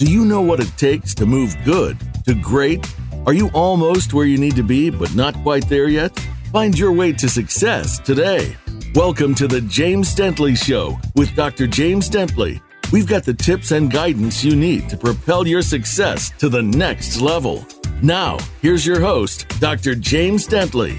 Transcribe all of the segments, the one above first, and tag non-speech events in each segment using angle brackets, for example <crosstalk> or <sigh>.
Do you know what it takes to move good to great? Are you almost where you need to be, but not quite there yet? Find your way to success today. Welcome to the James Dentley Show with Dr. James Dentley. We've got the tips and guidance you need to propel your success to the next level. Now, here's your host, Dr. James Dentley.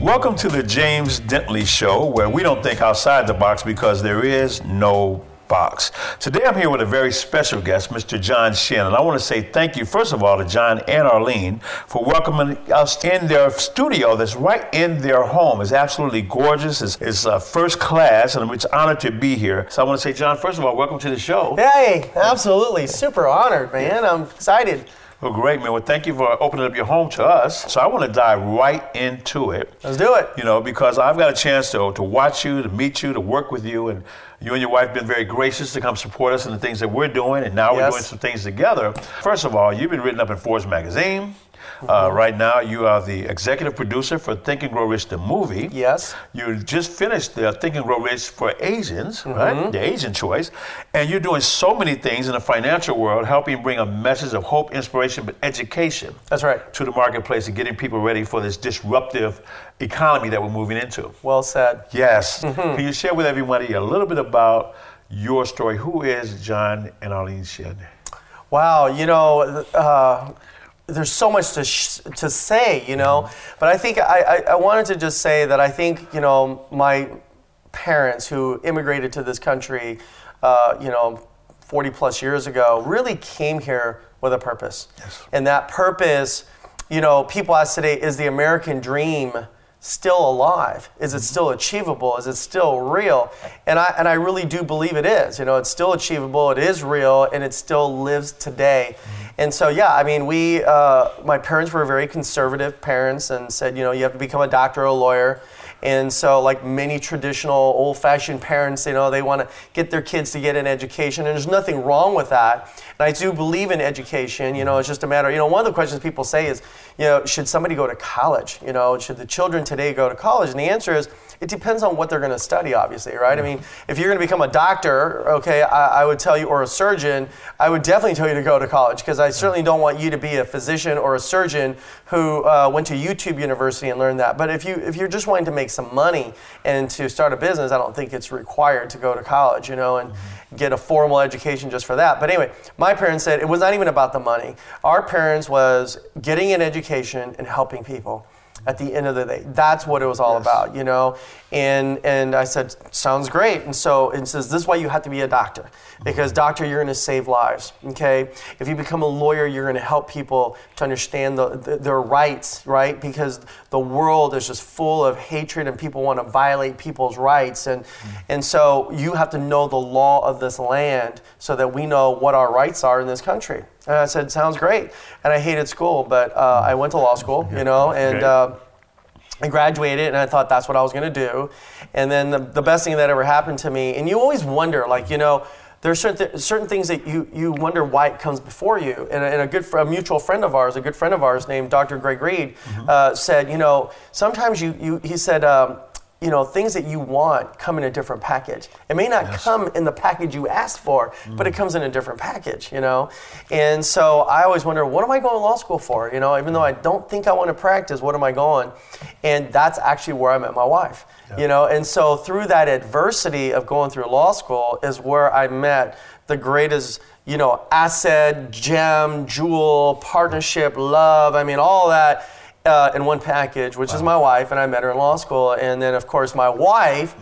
Welcome to the James Dentley Show, where we don't think outside the box because there is no box. Today I'm here with a very special guest, Mr. John Shin, and I want to say thank you, first of all, to John and Arlene for welcoming us in their studio that's right in their home. It's absolutely gorgeous. It's, it's uh, first class, and it's an honor to be here. So I want to say, John, first of all, welcome to the show. Hey, absolutely. Super honored, man. I'm excited. Well, great, man. Well, thank you for opening up your home to us. So I want to dive right into it. Let's do it. You know, because I've got a chance to, to watch you, to meet you, to work with you, and you and your wife have been very gracious to come support us in the things that we're doing, and now Yes. we're doing some things together. First of all, you've been written up in Forbes magazine. Uh, right now, you are the executive producer for Think and Grow Rich, the movie. Yes. You just finished the Think and Grow Rich for Asians, Mm-hmm. right? The Asian choice. And you're doing so many things in the financial world, helping bring a message of hope, inspiration, but education That's right. to the marketplace and getting people ready for this disruptive economy that we're moving into. Well said. Yes. Mm-hmm. Can you share with everybody a little bit about your story? Who is John and Arlene Shin? Wow, you know, uh, there's so much to, sh- to say, you know, but I think I, I, I wanted to just say that I think, you know, my parents who immigrated to this country, uh, you know, 40 plus years ago, really came here with a purpose. Yes. And that purpose, you know, people ask today, is the American dream still alive? Is it still achievable? Is it still real? And I, and I really do believe it is. You know, it's still achievable, it is real, and it still lives today. And so, yeah, I mean, we, uh, my parents were very conservative parents and said, you know, you have to become a doctor or a lawyer. And so, like many traditional old fashioned parents, you know, they want to get their kids to get an education. And there's nothing wrong with that. And I do believe in education. You know, it's just a matter, you know, one of the questions people say is, you know, should somebody go to college? You know, should the children today go to college? And the answer is, it depends on what they're going to study, obviously, right? I mean, if you're going to become a doctor, okay, I, I would tell you, or a surgeon, I would definitely tell you to go to college because I certainly don't want you to be a physician or a surgeon who uh, went to YouTube University and learned that. But if you if you're just wanting to make some money and to start a business, I don't think it's required to go to college, you know, and get a formal education just for that. But anyway, my parents said it was not even about the money. Our parents was getting an education and helping people at the end of the day. That's what it was all about, you know. And and I said, sounds great. And so it says this is why you have to be a doctor, because doctor, you're going to save lives. Okay. If you become a lawyer, you're going to help people to understand the, the, their rights, right? Because the world is just full of hatred and people want to violate people's rights. And mm. and so you have to know the law of this land so that we know what our rights are in this country. And I said, sounds great. And I hated school, but uh, I went to law school, you know, and. Okay. Uh, I graduated and I thought that's what I was going to do. And then the, the best thing that ever happened to me, and you always wonder, like, you know, there's certain, th- certain things that you, you wonder why it comes before you. And a, and a good fr- a mutual friend of ours, a good friend of ours named Dr. Greg Reid, uh, said, you know, sometimes you, you he said, um, you know, things that you want come in a different package. It may not come in the package you asked for, but it mm. comes in a different package, you know? And so I always wonder, what am I going to law school for? You know, even though I don't think I want to practice, what am I going? And that's actually where I met my wife, you know? And so through that adversity of going through law school is where I met the greatest, you know, asset, gem, jewel, partnership, love. I mean, all that uh, in one package, which is my wife, and I met her in law school. And then, of course, my wife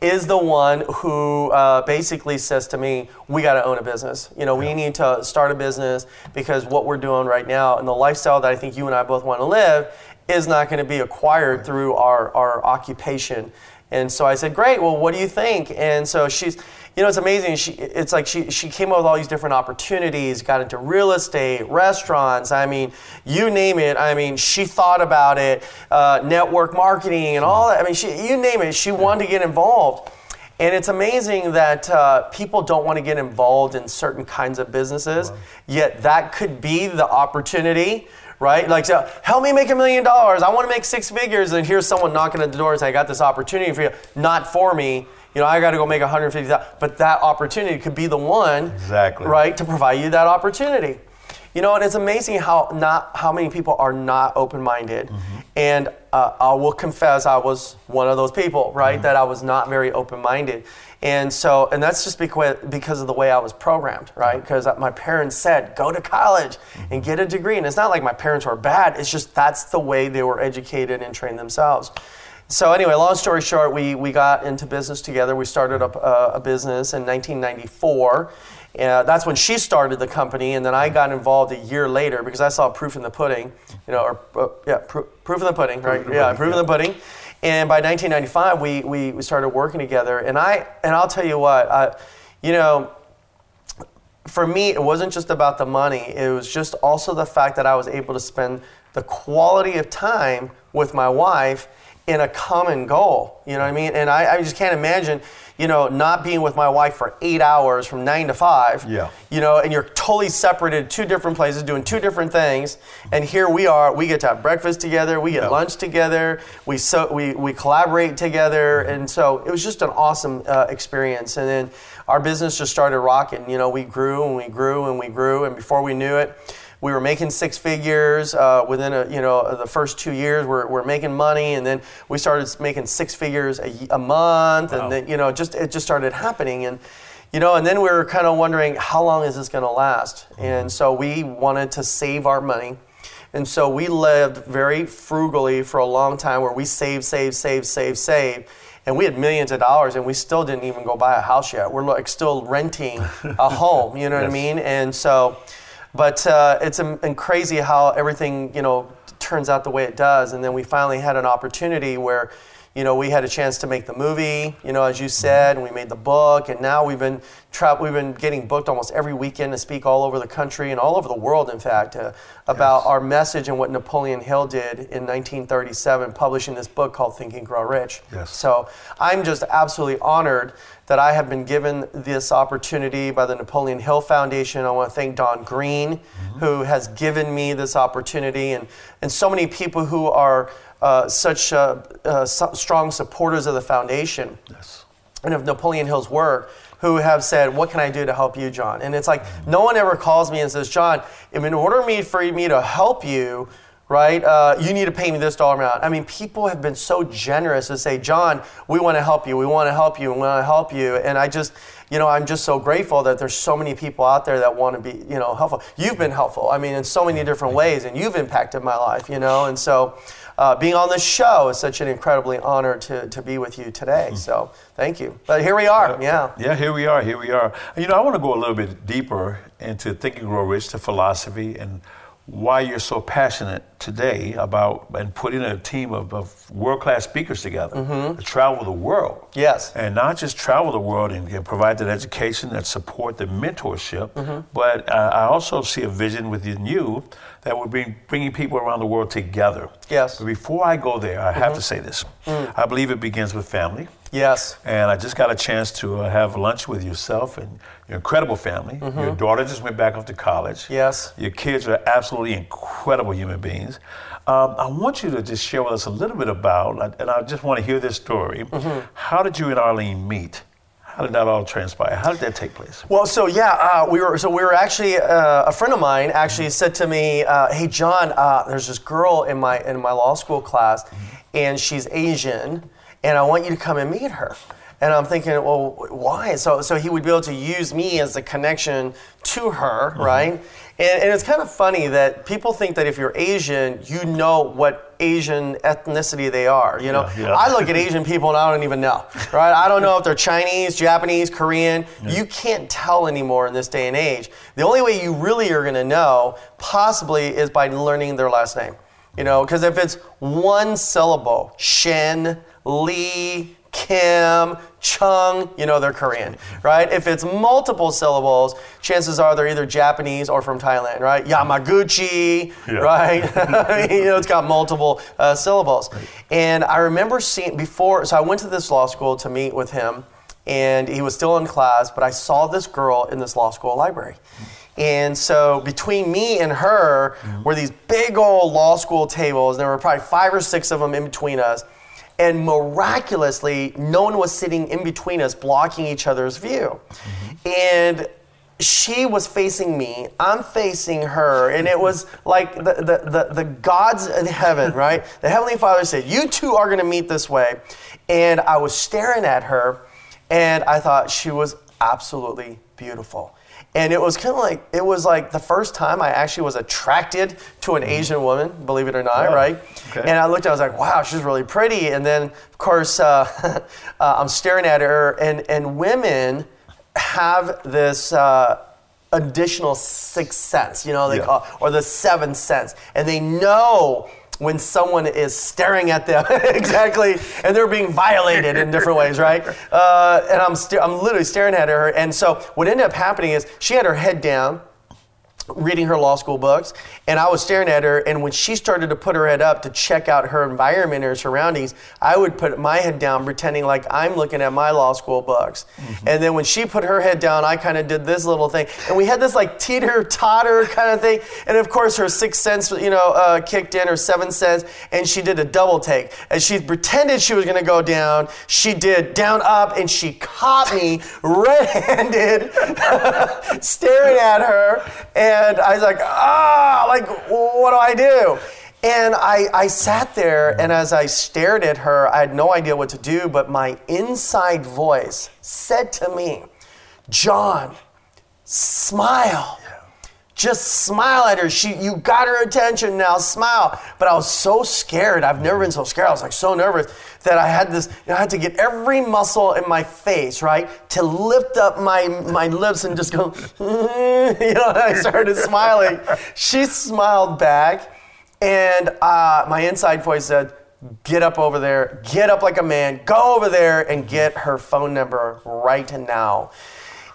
is the one who uh, basically says to me, "We got to own a business. You know, we need to start a business because what we're doing right now and the lifestyle that I think you and I both want to live is not going to be acquired through our our occupation." And so I said, "Great. Well, what do you think?" And so she's, you know, it's amazing. She, it's like she, she came up with all these different opportunities, got into real estate, restaurants. I mean, you name it. I mean, she thought about it, uh, network marketing and all that. I mean, she, you name it. She wanted to get involved. And it's amazing that uh, people don't want to get involved in certain kinds of businesses, yet that could be the opportunity, right? Like, so, help me make a million dollars. I want to make six figures. And here's someone knocking at the door and saying, I got this opportunity for you. Not for me. you know, I got to go make 150,000. But that opportunity could be the one, Exactly. right, to provide you that opportunity. You know, and it's amazing how not how many people are not open-minded, mm-hmm. and uh, I will confess I was one of those people, right? Mm-hmm. That I was not very open-minded, and so and that's just because because of the way I was programmed, right? Mm-hmm. Because uh, my parents said go to college and get a degree, and it's not like my parents were bad. It's just that's the way they were educated and trained themselves. So anyway, long story short, we, we got into business together. We started up a, a business in 1994. Uh, that's when she started the company, and then I got involved a year later because I saw proof in the pudding, you know, or uh, yeah, pro- proof in the pudding, right? the yeah, proof in the pudding. And by 1995, we, we, we started working together. And I and I'll tell you what, I, you know, for me, it wasn't just about the money. It was just also the fact that I was able to spend the quality of time with my wife in a common goal. You know what I mean? And I, I just can't imagine, you know, not being with my wife for eight hours from nine to five. Yeah. You know, and you're totally separated, two different places, doing two different things. And here we are. We get to have breakfast together. We get Yeah. lunch together. We so we we collaborate together. And so it was just an awesome uh, experience. And then our business just started rocking. You know, we grew and we grew and we grew. And before we knew it, we were making six figures uh, within a, you know the first two years. We're, we're making money, and then we started making six figures a month, Wow. and then you know just it just started happening, and you know, and then we were kind of wondering how long is this going to last, and so we wanted to save our money. And so we lived very frugally for a long time where we saved, saved, saved, saved, saved. And we had millions of dollars and we still didn't even go buy a house yet. We're like still renting a <laughs> home, you know what I mean? And so, but uh, it's um, crazy how everything, you know, turns out the way it does. And then we finally had an opportunity where, you know, we had a chance to make the movie, you know, as you said, and we made the book, and now we've been tra- we've been getting booked almost every weekend to speak all over the country and all over the world, in fact, uh, about our message and what Napoleon Hill did in 1937, publishing this book called Think and Grow Rich. Yes. So I'm just absolutely honored that I have been given this opportunity by the Napoleon Hill Foundation. I want to thank Don Green, who has given me this opportunity, and, and so many people who are uh, such uh, uh, so- strong supporters of the foundation Yes. and of Napoleon Hill's work who have said, What can I do to help you, John? And it's like, no one ever calls me and says, John, in order me, for me to help you, right, uh, you need to pay me this dollar amount. I mean, people have been so generous to say, John, we want to help you, we want to help you, we want to help you. And I just, you know, I'm just so grateful that there's so many people out there that want to be, you know, helpful. You've been helpful, I mean, in so many different ways, and you've impacted my life, you know, and so. Uh, being on this show is such an incredibly honor to, to be with you today. So thank you. But here we are. Yeah. Yeah, here we are. Here we are. You know, I want to go a little bit deeper into Think and Grow Rich, the philosophy, and why you're so passionate today about and putting a team of, of world class speakers together to travel the world. Mm-hmm. Yes. And not just travel the world and, and provide that education, that support, the mentorship, Mm-hmm. but uh, I also see a vision within you that would be bringing people around the world together. Yes. Mm-hmm. But before I go there, I have to say this. Mm. I believe it begins with family. Yes. And I just got a chance to uh, have lunch with yourself and your incredible family. Your daughter just went back off to college. Mm-hmm. Yes. Your kids are absolutely incredible human beings. Um, I want you to just share with us a little bit about, and I just want to hear this story. Mm-hmm. How did you and Arlene meet? How did that all transpire? How did that take place? Well, so yeah, uh, we were so we were actually uh, a friend of mine actually said to me, uh, "Hey, John, uh, there's this girl in my in my law school class, and she's Asian, and I want you to come and meet her." And I'm thinking, well, why? So so he would be able to use me as the connection to her, mm-hmm. right? And, and it's kind of funny that people think that if you're Asian, you know what Asian ethnicity they are. You know, Yeah, yeah. I look at Asian people and I don't even know, right? I don't know if they're Chinese, Japanese, Korean. You can't tell anymore in this day and age. The only way you really are going to know, possibly, is by learning their last name. You know, because if it's one syllable, Shen, Lee, Kim, Chung, you know they're Korean, right? If it's multiple syllables, chances are they're either Japanese or from Thailand, right? Yamaguchi, Yeah. right? <laughs> you know, it's got multiple uh, syllables. And I remember seeing before, so I went to this law school to meet with him, and he was still in class, but I saw this girl in this law school library. And so between me and her were these big old law school tables. There were probably five or six of them in between us. And miraculously, no one was sitting in between us, blocking each other's view. And she was facing me, I'm facing her, and it was like the, the, the, the gods in heaven, right? The Heavenly Father said, You two are gonna meet this way. And I was staring at her, and I thought she was absolutely beautiful. And it was kind of like it was like the first time I actually was attracted to an Asian woman, believe it or not, Yeah. right? Okay. And I looked, I was like, wow, she's really pretty. And then, of course, uh, <laughs> uh, I'm staring at her, and, and women have this uh, additional sixth sense, you know, they Yeah. call, or the seventh sense, and they know when someone is staring at them. <laughs> Exactly, and they're being violated in different ways, right? Uh, and I'm st- I'm literally staring at her, and so what ended up happening is she had her head down reading her law school books and i was staring at her and when she started to put her head up to check out her environment or surroundings i would put my head down pretending like i'm looking at my law school books. And then when she put her head down i kind of did this little thing and we had this like teeter totter kind of thing and of course her sixth sense you know uh, kicked in her seventh sense and she did a double take and she pretended she was going to go down she did down up and she caught me <laughs> red-handed <laughs> staring at her, and I was like, ah, like, what do I do? And I, I sat there, and as I stared at her, I had no idea what to do, but my inside voice said to me, John, smile. Just smile at her. She, you got her attention now. Smile. But I was so scared. I've never been so scared. I was like so nervous that I had this. You know, I had to get every muscle in my face right to lift up my my lips and just go. <laughs> you know, I started smiling. She smiled back, and uh, my inside voice said, "Get up over there. Get up like a man. Go over there and get her phone number right now."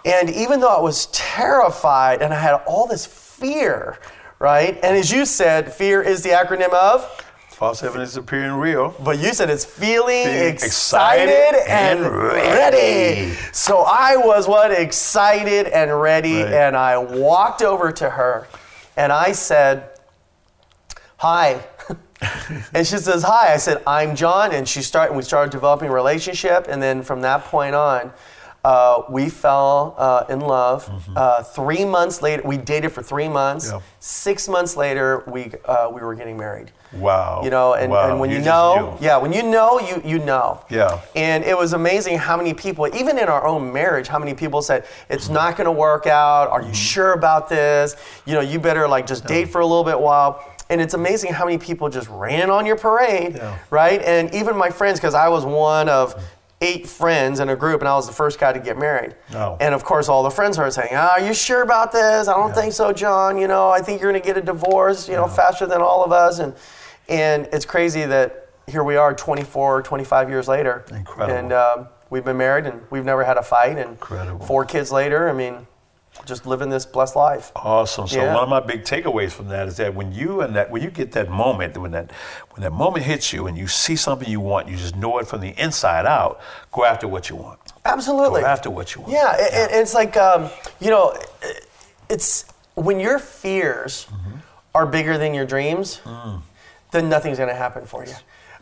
And even though I was terrified and I had all this fear, right? And as you said, fear is the acronym of, False evidence appearing real. but you said it's feeling Being excited, excited and, and ready. ready. So I was what? Excited and ready. Right. And I walked over to her and I said, Hi. <laughs> and she says, Hi. I said, I'm John. And she started, we started developing a relationship. And then from that point on, uh, we fell uh, in love. Uh, three months later, we dated for three months. Yeah. Six months later, we, uh, we were getting married. Wow. You know, and, Wow. and when you, just know, yeah, when you know, you you know. Yeah. And it was amazing how many people, even in our own marriage, how many people said it's not going to work out. Are Mm-hmm. you sure about this? You know, you better like just date for a little bit while. And it's amazing how many people just ran on your parade, Yeah. right? And even my friends, because I was one of eight friends in a group, and I was the first guy to get married. Oh. And of course, all the friends started saying, "Ah, "Are you sure about this? I don't think so, John. You know, I think you're going to get a divorce. You know, faster than all of us." And and it's crazy that here we are, 24, 25 years later. Incredible. And um, we've been married, and we've never had a fight. And Incredible. four kids later, I mean, just living this blessed life. Awesome. So Yeah. one of my big takeaways from that is that when you and that when you get that moment, when that when that moment hits you and you see something you want, you just know it from the inside out. Go after what you want. Absolutely. Go after what you want. Yeah, it- it- it's like um, you know, it's when your fears Mm-hmm. are bigger than your dreams, Mm. then nothing's going to happen for you.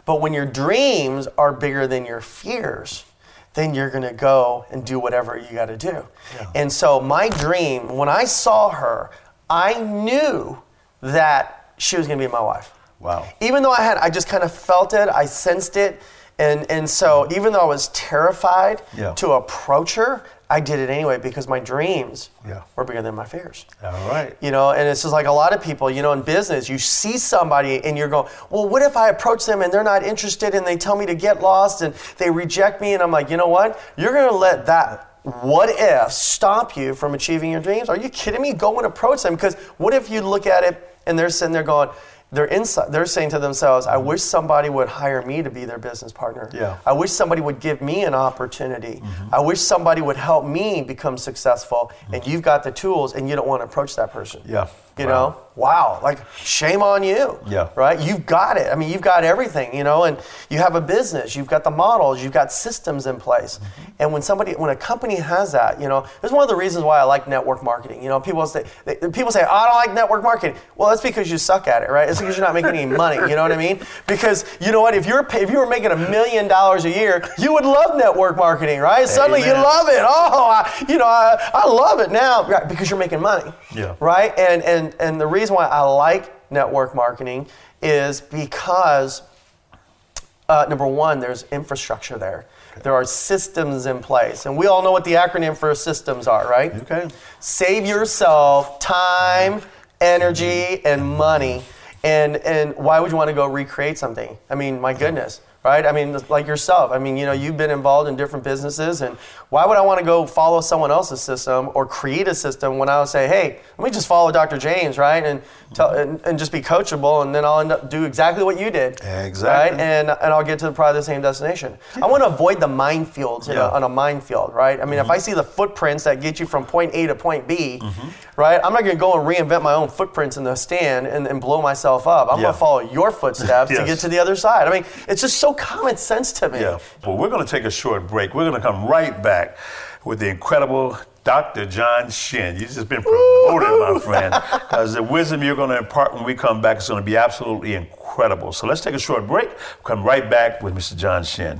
But when your dreams are bigger than your fears, then you're going to go and do whatever you got to do. And so my dream, when I saw her, I knew that she was going to be my wife Wow. even though I had, I just kind of felt it, I sensed it, and and so even though I was terrified Yeah. to approach her, I did it anyway because my dreams Yeah. were bigger than my fears. All right. You know, and it's just like a lot of people, you know, in business, you see somebody and you're going, well, what if I approach them and they're not interested and they tell me to get lost and they reject me? And I'm like, you know what? You're going to let that what if stop you from achieving your dreams? Are you kidding me? Go and approach them because what if you look at it and they're sitting there going, they're inside, they're saying to themselves, I mm-hmm. wish somebody would hire me to be their business partner. Yeah. I wish somebody would give me an opportunity. Mm-hmm. I wish somebody would help me become successful. And mm-hmm. you've got the tools and you don't want to approach that person. Yeah. You know, wow, like shame on you. Yeah. Right? You've got it. I mean, you've got everything, you know, and you have a business, you've got the models, you've got systems in place. Mm-hmm. And when somebody, when a company has that, you know, this is one of the reasons why I like network marketing. You know, people say, they, people say, oh, I don't like network marketing. Well, that's because you suck at it, right? It's because you're not making any money. You know what I mean? Because you know what? If you're if you were making a million dollars a year, you would love network marketing, right? Suddenly you love it. Oh, I, you know, I, I love it now right, because you're making money. Yeah. Right? And and and the reason why I like network marketing is because uh, number one, there's infrastructure there. There are systems in place, and we all know what the acronym for systems are, right? Okay. Save yourself time, energy, and money. And and why would you want to go recreate something? I mean, my goodness, right? I mean, like yourself. I mean, you know, you've been involved in different businesses, and why would I want to go follow someone else's system or create a system when I would say, hey, let me just follow Dr. James, right? And tell, and, and just be coachable, and then I'll end up do exactly what you did, Exactly. right? And and I'll get to probably the same destination. I want to avoid the minefields in Yeah. a, on a minefield, right? I mean, if mm-hmm. I see the footprints that get you from point A to point B, mm-hmm. Right? I'm not going to go and reinvent my own footprints in the stand and, and blow myself up. I'm Yeah. going to follow your footsteps to get to the other side. I mean, it's just so common sense to me. Yeah. Well, we're going to take a short break. We're going to come right back with the incredible Dr. John Shin. You've just been promoted, my friend. Because the wisdom you're going to impart when we come back is going to be absolutely incredible. So let's take a short break. Come right back with Mr. John Shin.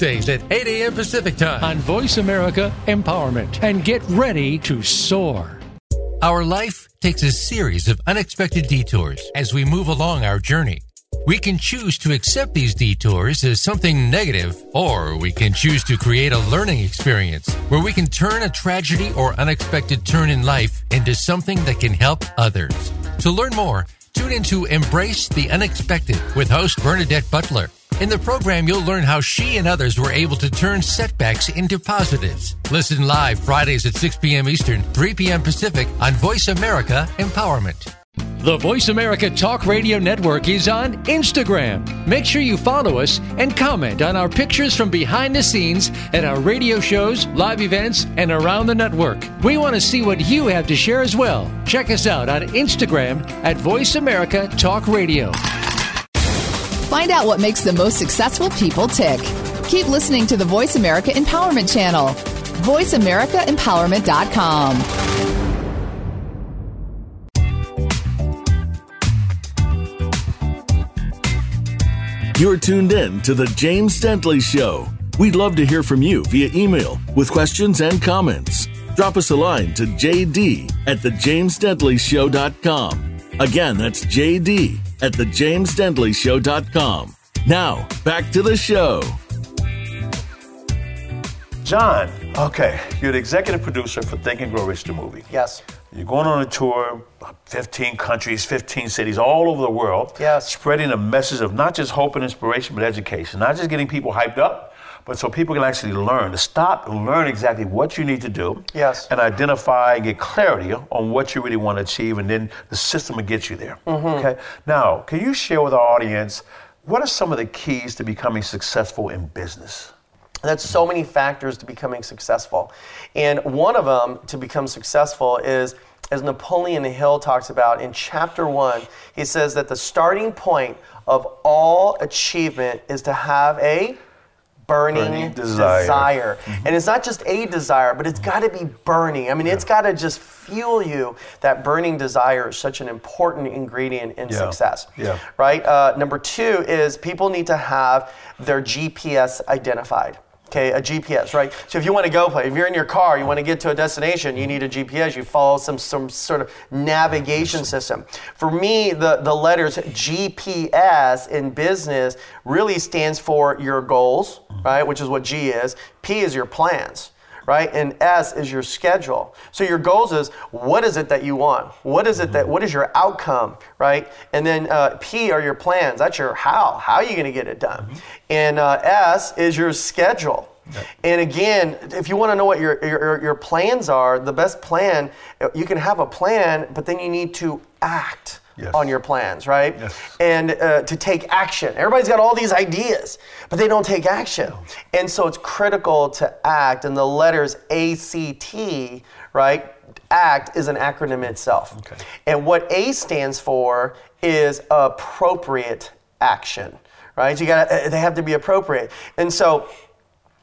Tuesdays at 8 a.m. Pacific Time on Voice America Empowerment. And get ready to soar. Our life takes a series of unexpected detours as we move along our journey. We can choose to accept these detours as something negative, or we can choose to create a learning experience where we can turn a tragedy or unexpected turn in life into something that can help others. To learn more, tune into Embrace the Unexpected with host Bernadette Butler. In the program, you'll learn how she and others were able to turn setbacks into positives. Listen live Fridays at 6 p.m. Eastern, 3 p.m. Pacific on Voice America Empowerment. The Voice America Talk Radio Network is on Instagram. Make sure you follow us and comment on our pictures from behind the scenes at our radio shows, live events, and around the network. We want to see what you have to share as well. Check us out on Instagram at Voice America Talk Radio. Find out what makes the most successful people tick. Keep listening to the Voice America Empowerment Channel. VoiceAmericaEmpowerment.com. You're tuned in to The James Dentley Show. We'd love to hear from you via email with questions and comments. Drop us a line to jd at thejamesdentleyshow.com. Again, that's jd at thejamesdentleyshow.com. Now, back to the show. John, okay, you're the executive producer for Think and Grow Rich, the movie. Yes. You're going on a tour, 15 countries, 15 cities all over the world. Yes. Spreading a message of not just hope and inspiration, but education. Not just getting people hyped up, but so people can actually learn, to stop and learn exactly what you need to do. Yes. And identify and get clarity on what you really want to achieve, and then the system will get you there. Mm-hmm. Okay. Now, can you share with our audience what are some of the keys to becoming successful in business? That's so many factors to becoming successful. And one of them to become successful is, as Napoleon Hill talks about in chapter one, he says that the starting point of all achievement is to have a burning, Burning desire. desire. And it's not just a desire, but it's got to be burning. I mean, it's got to just fuel you. That burning desire is such an important ingredient in Yeah. success. Yeah. Right? Uh, number two is people need to have their GPS identified. Okay, a GPS, right? So if you want to go play, if you're in your car, you want to get to a destination, you need a GPS. You follow some some sort of navigation system. For me, the the letters GPS in business really stands for your goals, right? Which is what G is. P is your plans right? And S is your schedule. So your goals is what is it that you want? What is it that what is your outcome, right? And then uh, P are your plans. That's your how. How are you going to get it done? And uh, S is your schedule. And again, if you want to know what your, your your plans are, the best plan you can have a plan, but then you need to act Yes. on your plans, right? Yes. And uh, to take action. Everybody's got all these ideas, but they don't take action. And so it's critical to act. And the letters ACT, right? ACT is an acronym itself. Okay. And what A stands for is appropriate action, right? You got to they have to be appropriate. And so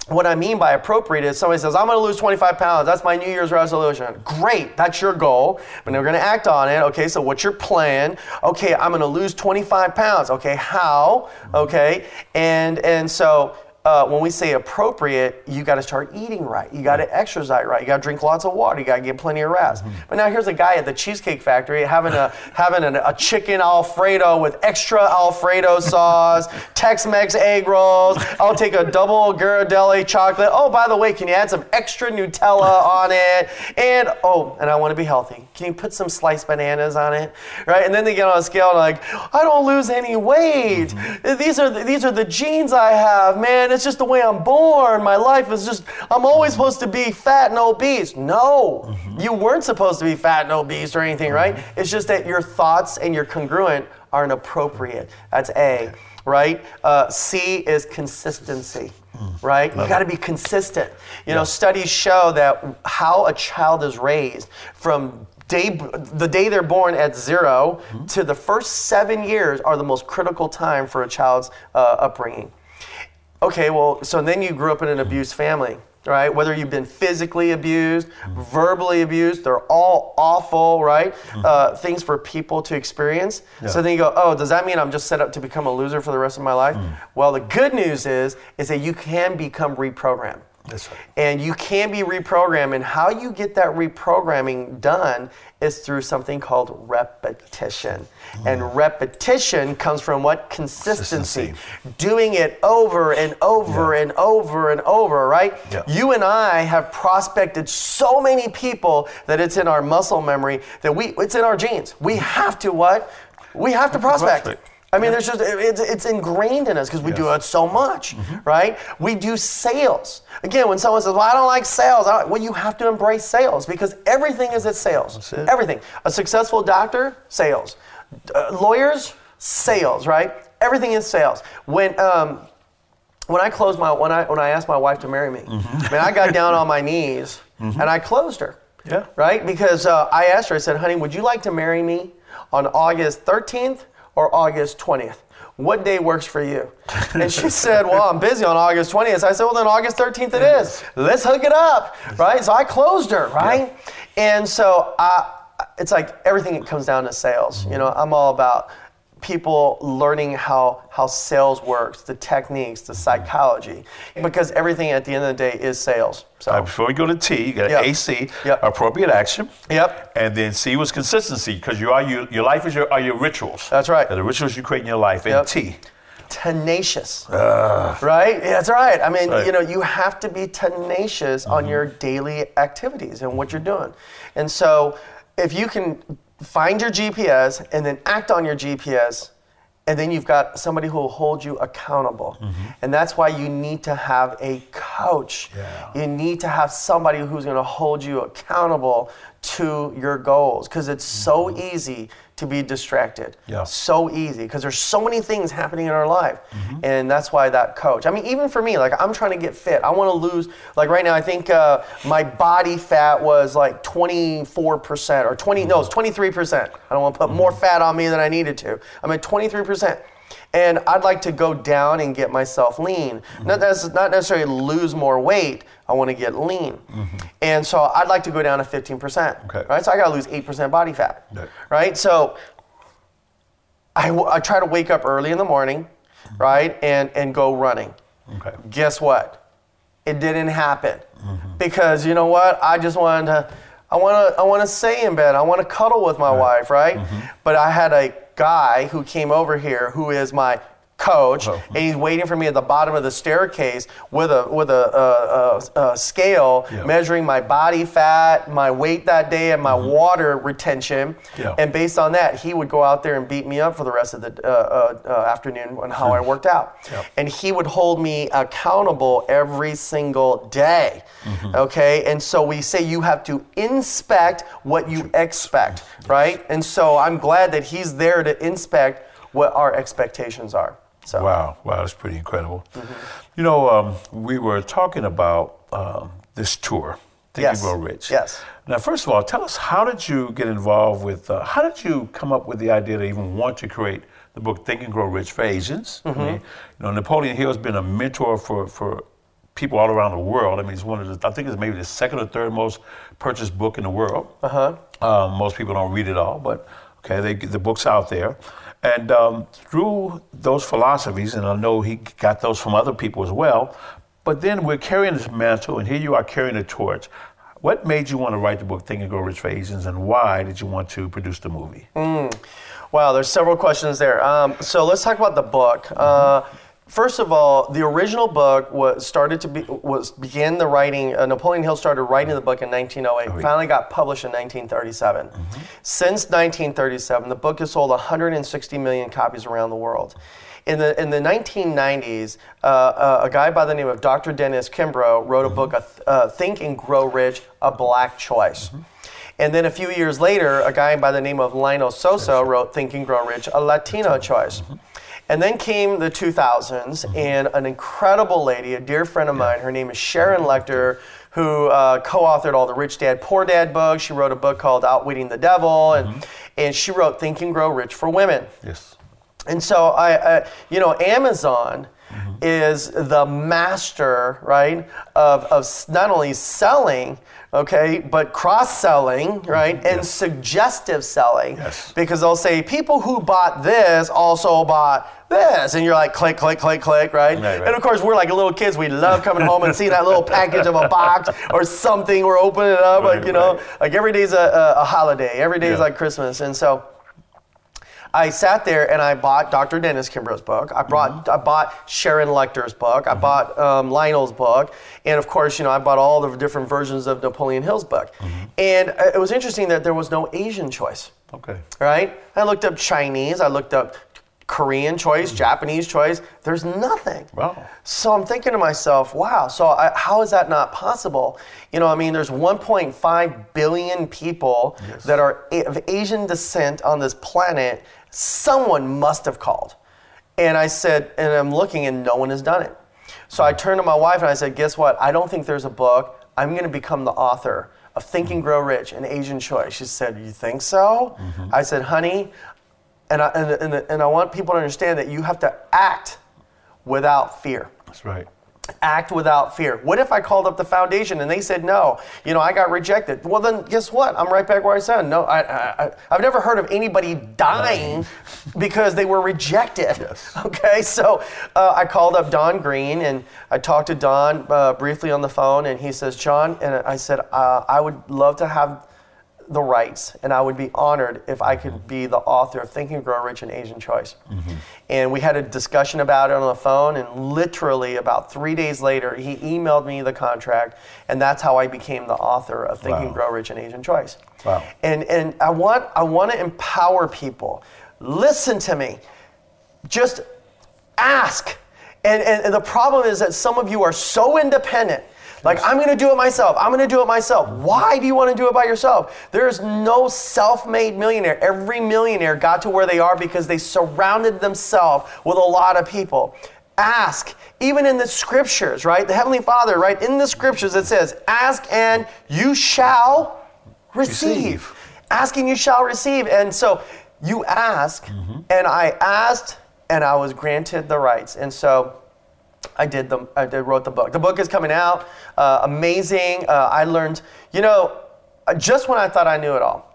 what I mean by appropriate is somebody says, I'm going to lose 25 pounds. That's my New Year's resolution. Great, that's your goal. But we're going to act on it. Okay, so what's your plan? Okay, I'm going to lose 25 pounds. Okay, how? Okay, and and so. Uh, when we say appropriate, you got to start eating right. You got to exercise right. You got to drink lots of water. You got to get plenty of rest. But now here's a guy at the Cheesecake Factory having a <laughs> having an, a chicken Alfredo with extra Alfredo sauce, <laughs> Tex-Mex egg rolls. I'll take a double Ghirardelli chocolate. Oh, by the way, can you add some extra Nutella on it? And oh, and I want to be healthy. Can you put some sliced bananas on it? Right? And then they get on a scale and like, I don't lose any weight. These are the, these are the genes I have, man. It's just the way I'm born. My life is just I'm always supposed to be fat and obese. No, you weren't supposed to be fat and obese or anything, right? It's just that your thoughts and your congruent are inappropriate. That's A, right? Uh, C is consistency. Right? You got to be consistent. You know, studies show that how a child is raised from day the day they're born at 0 to the first seven years are the most critical time for a child's uh, upbringing. Okay, well, so then you grew up in an abused family, right? Whether you've been physically abused, verbally abused, they're all awful, right? Uh, things for people to experience. So then you go, oh, does that mean I'm just set up to become a loser for the rest of my life? Well, the good news is, is that you can become reprogrammed. Right. And you can be reprogrammed. And how you get that reprogramming done is through something called repetition. And repetition comes from what? Consistency. Doing it over and over Yeah. and over and over, right? Yeah. You and I have prospected so many people that it's in our muscle memory that we it's in our genes. We have to what? We have to prospect. prospect. I mean, there's just it's, it's ingrained in us because we do it so much, right? We do sales. Again, when someone says, "Well, I don't like sales," I don't, well, you have to embrace sales because everything is at sales. Everything. A successful doctor, sales. Uh, lawyers, sales. Right? Everything is sales. When um, when I closed my when I when I asked my wife to marry me, man, I got down on my <laughs> knees and I closed her. Yeah. Right? Because uh, I asked her. I said, "Honey, would you like to marry me on August 13th or August 20th?" What day works for you? And she <laughs> said, Well, I'm busy on August 20th. So I said, Well, then August 13th it is. Let's hook it up, right? So I closed her, right? And so I, it's like everything it comes down to sales. You know, I'm all about people learning how how sales works, the techniques, the psychology, because everything at the end of the day is sales. So right, before we go to T, you got Yep. AC, Yep. appropriate action. Yep. And then C was consistency, because you are your, your life is your are your rituals. That's right. The rituals you create in your life. And Yep. T, tenacious. Ah. right? Yeah, that's right. I mean, Right. you know, you have to be tenacious on mm-hmm. your daily activities and what you're doing. And so, if you can find your GPS and then act on your GPS, and then you've got somebody who will hold you accountable. Mm-hmm. And that's why you need to have a coach. Yeah. You need to have somebody who's going to hold you accountable to your goals because it's so mm-hmm. easy to be distracted. Yeah. So easy because there's so many things happening in our life. Mm-hmm. And that's why that coach. I mean, even for me, like I'm trying to get fit. I want to lose, like right now, I think uh, my body fat was like 24% or 20, no, it's 23%. I don't want to put more mm-hmm. fat on me than I needed to. I'm at 23%. And I'd like to go down and get myself lean. Not, mm-hmm. nec- not necessarily lose more weight. I want to get lean. Mm-hmm. And so I'd like to go down to 15%. Okay. Right? So I got to lose 8% body fat. Right. Right? So I, w- I try to wake up early in the morning, mm-hmm. right? And, and go running. Okay. Guess what? it didn't happen mm-hmm. because you know what? I just wanted to. I want to. I want to stay in bed. I want to cuddle with my wife, right? But I had a guy who came over here who is my coach, Oh. and he's waiting for me at the bottom of the staircase with a with a, a, a, a scale Yeah. measuring my body fat, my weight that day, and my water retention. Mm-hmm. Yeah. And based on that, he would go out there and beat me up for the rest of the uh, uh, uh, afternoon on how I worked out. Yep. And he would hold me accountable every single day. Mm-hmm. Okay. And so we say you have to inspect what you expect, right? And so I'm glad that he's there to inspect what our expectations are. So Wow, wow, that's pretty incredible. You know, um, we were talking about um, this tour, Think Yes, and Grow Rich. yes. Now, first of all, tell us how did you get involved with? Uh, how did you come up with the idea to even want to create the book Think and Grow Rich for Asians? I mean, you know, Napoleon Hill has been a mentor for for people all around the world. I mean, it's one of the. I think it's maybe the second or third most purchased book in the world. Uh-huh. Um, most people don't read it all, but okay, they, the book's out there. And um, through those philosophies, and I know he got those from other people as well, but then we're carrying this mantle, and here you are carrying the torch. What made you want to write the book Think and Grow Rich for Asians, and why did you want to produce the movie? Wow, there's several questions there. Um, so let's talk about the book. Uh, first of all, the original book was started to be was began the writing. Uh, Napoleon Hill started writing the book in 1908. Finally, got published in 1937. Since 1937, the book has sold 160 million copies around the world. In the in the 1990s, uh, uh, a guy by the name of Dr. Dennis Kimbro wrote a book, uh, uh, "Think and Grow Rich: A Black Choice." And then a few years later, a guy by the name of Lionel Sosa wrote Think and Grow Rich, a Latino choice. And then came the 2000s, mm-hmm. and an incredible lady, a dear friend of mine, her name is Sharon Lechter, who uh, co authored all the Rich Dad, Poor Dad books. She wrote a book called Outwitting the Devil, and, mm-hmm. and she wrote Think and Grow Rich for Women. Yes. And so I, I you know, Amazon mm-hmm. is the master, right, of, of not only selling, okay, but cross-selling, right, and suggestive selling. Yes. Because they'll say people who bought this also bought this, and you're like click, click, click, click, right? Right, right. And of course, we're like little kids. We love coming home and seeing that little package of a box <laughs> or something. We're opening it up, Right, like you know, like every day's a, a, a holiday. Every day is Yeah. like Christmas, and so. I sat there and I bought Dr. Dennis Kimbro's book. I brought, I bought Sharon Lechter's book. I bought um, Lionel's book, and of course, you know, I bought all the different versions of Napoleon Hill's book. And uh, it was interesting that there was no Asian choice, Okay. right? I looked up Chinese. I looked up Korean choice, mm-hmm. Japanese choice. There's nothing. Wow. So I'm thinking to myself, wow, so I, how is that not possible? You know, I mean, there's 1.5 billion people that are a- of Asian descent on this planet. Someone must have called. And I said, and I'm looking and no one has done it. So I mm-hmm. turned to my wife and I said, guess what? I don't think there's a book. I'm going to become the author of Think and mm-hmm. Grow Rich, an Asian choice. She said, you think so? I said, honey, and I, and, and, and I want people to understand that you have to act without fear. That's right. Act without fear. What if I called up the foundation and they said no? You know, I got rejected. Well, then guess what? I'm right back where I said no. I, I, I, I've never heard of anybody dying <laughs> because they were rejected. Yes. <laughs> Okay, so uh, I called up Don Green and I talked to Don uh, briefly on the phone, and he says, John, and I said, uh, I would love to have the rights, and I would be honored if I could be the author of Think and Grow Rich and Asian Choice. Mm-hmm. And we had a discussion about it on the phone, and literally about three days later, he emailed me the contract, and that's how I became the author of Think Wow. and Grow Rich and Asian Choice. Wow. And and I want I want to empower people. Listen to me. Just ask. And, and, and the problem is that some of you are so independent. Like, I'm going to do it myself. I'm going to do it myself. Why do you want to do it by yourself? There's no self made millionaire. Every millionaire got to where they are because they surrounded themselves with a lot of people. Ask. Even in the scriptures, right? The Heavenly Father, right? In the scriptures, it says, Ask and you shall receive. Receive. Ask and you shall receive. And so you ask, mm-hmm. and I asked, and I was granted the rights. And so I did the I did wrote the book. The book is coming out. Uh, amazing. Uh, I learned, you know, uh, just when I thought I knew it all.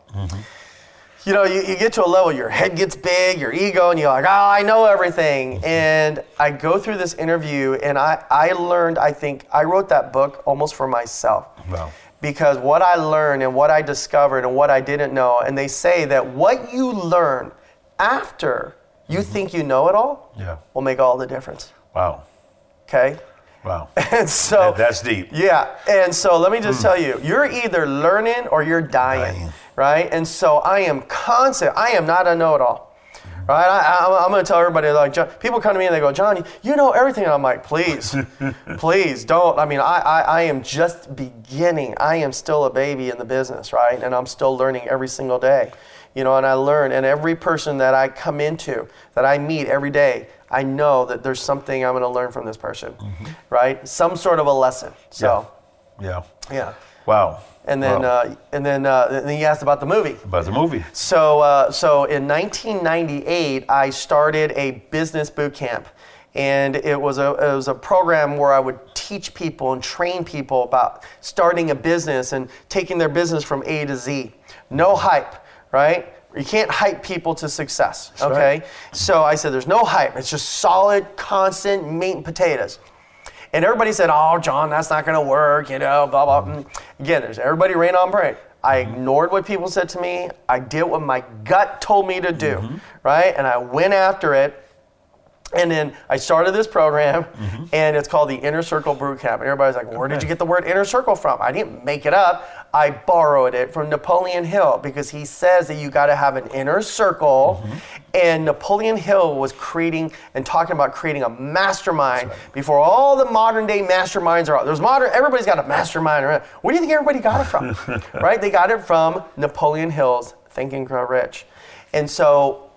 you know, you, you get to a level, your head gets big, your ego, and you're like, oh, I know everything. And I go through this interview, and I, I learned, I think, I wrote that book almost for myself. Wow. Because what I learned and what I discovered and what I didn't know, and they say that what you learn after you think you know it all Yeah. will make all the difference. Wow. Okay? Wow. <laughs> And so That- that's deep. Yeah. And so let me just hmm. tell you, you're either learning or you're dying, Dying. right? And so I am constant. I am not a know-it-all. Mm-hmm. Right, I, I, I'm going to tell everybody like John, people come to me and they go, Johnny, you know everything. And I'm like, please, <laughs> please don't. I mean, I, I, I am just beginning. I am still a baby in the business, right? And I'm still learning every single day, you know. And I learn, and every person that I come into, that I meet every day, I know that there's something I'm going to learn from this person, right? Some sort of a lesson. So, Yeah. yeah. Wow. And then, Wow. uh, and then, uh, then you asked about the movie. about the movie. So, uh, so in 1998, I started a business boot camp, and it was a it was a program where I would teach people and train people about starting a business and taking their business from A to Z. No hype, right? You can't hype people to success. okay. right. So I said, there's no hype. It's just solid, constant meat and potatoes. And everybody said, "Oh, John, that's not going to work," you know, blah blah. Mm. Again, there's everybody rain on parade. I ignored what people said to me. I did what my gut told me to do, right? And I went after it. And then I started this program, mm-hmm. and it's called the Inner Circle Boot Camp. And everybody's like, "Where did you get the word inner circle from?" I didn't make it up. I borrowed it from Napoleon Hill because he says that you got to have an inner circle. Mm-hmm. And Napoleon Hill was creating and talking about creating a mastermind before all the modern day masterminds are out. There's modern. Everybody's got a mastermind. Around. Where do you think everybody got it from? <laughs> right? They got it from Napoleon Hill's Think and Grow Rich. And so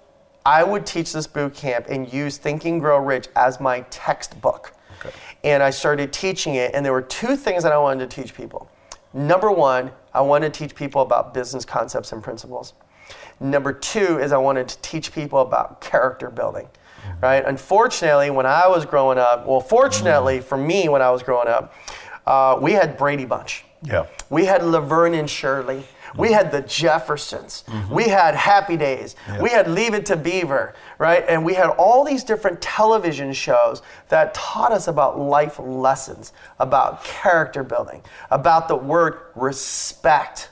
I would teach this boot camp and use Think and Grow Rich as my textbook. And I started teaching it, and there were two things that I wanted to teach people. Number one, I wanted to teach people about business concepts and principles. Number two is I wanted to teach people about character building. Right? Unfortunately, when I was growing up, well, fortunately for me, when I was growing up, uh, we had Brady Bunch. Yeah. We had Laverne and Shirley. We had the Jeffersons. Mm-hmm. We had Happy Days. We had Leave It to Beaver, right? And we had all these different television shows that taught us about life lessons, about character building, about the word respect,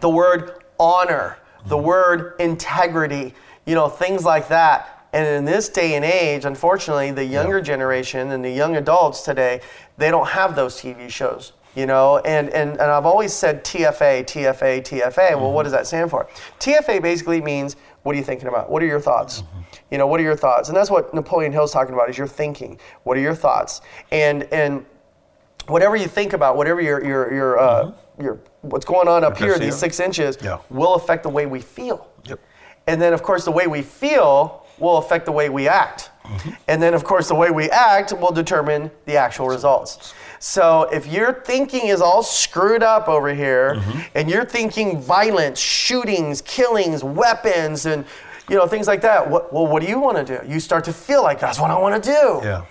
the word honor, the mm-hmm. word integrity, you know, things like that. And in this day and age, unfortunately, the younger generation and the young adults today, they don't have those TV shows, you know. And, and, and I've always said TFA, TFA, TFA. Well, what mm-hmm. does that stand for? TFA basically means what are you thinking about? What are your thoughts? Mm-hmm. You know, what are your thoughts? And that's what Napoleon Hill's talking about is your thinking. What are your thoughts? And and whatever you think about, whatever your your your uh, mm-hmm. your what's going on up Okay, here, these it? six inches, Yeah. will affect the way we feel. Yep. And then, of course, the way we feel will affect the way we act. Mm-hmm. And then, of course, the way we act will determine the actual results. So if your thinking is all screwed up over here, Mm-hmm. and you're thinking violence, shootings, killings, weapons, and you know things like that, what, well, what do you want to do? You start to feel like that's what I want to do Yeah.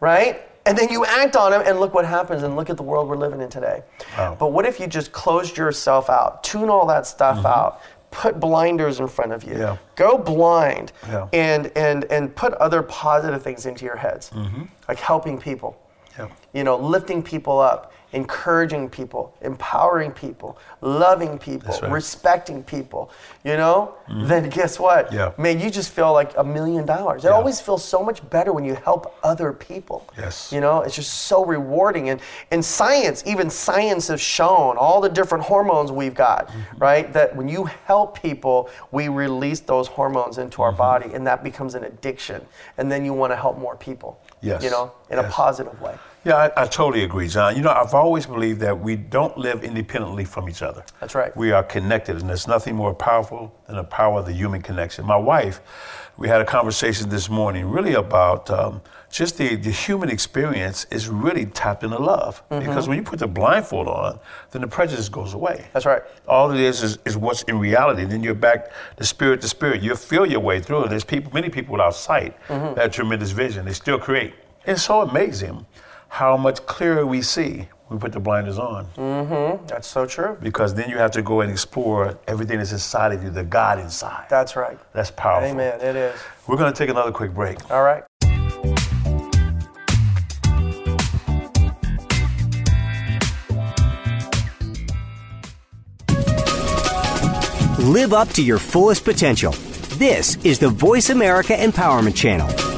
right? And then you act on them, and look what happens, and look at the world we're living in today. Wow. But what if you just closed yourself out, tune all that stuff out, put blinders in front of you, Mm-hmm. Yeah. go blind, Yeah. and and and put other positive things into your heads, like helping people, Yeah. you know, lifting people up, encouraging people, empowering people, loving people, right. respecting people, you know, then guess what? Yeah. Man, you just feel like a million dollars. It Yeah. always feels so much better when you help other people. Yes. You know, it's just so rewarding. And in science, even science has shown all the different hormones we've got, Mm-hmm. right? That when you help people, we release those hormones into Mm-hmm. our body and that becomes an addiction. And then you want to help more people. Yes. You know, in a positive way. Yeah, I, I totally agree, John. You know, I've always believed that we don't live independently from each other. That's right. We are connected, and there's nothing more powerful than the power of the human connection. My wife, we had a conversation this morning really about um, just the, the human experience is really tapped into love. Mm-hmm. Because when you put the blindfold on, then the prejudice goes away. That's right. All it is, is is what's in reality. Then you're back to spirit to spirit. You feel your way through it. There's people, many people without sight Mm-hmm. that have tremendous vision. They still create. It's so amazing how much clearer we see when we put the blinders on. Mm-hmm. That's so true. Because then you have to go and explore everything that's inside of you, the God inside. That's right. That's powerful. Amen. It is. We're going to take another quick break. All right. Live up to your fullest potential. This is the Voice America Empowerment Channel.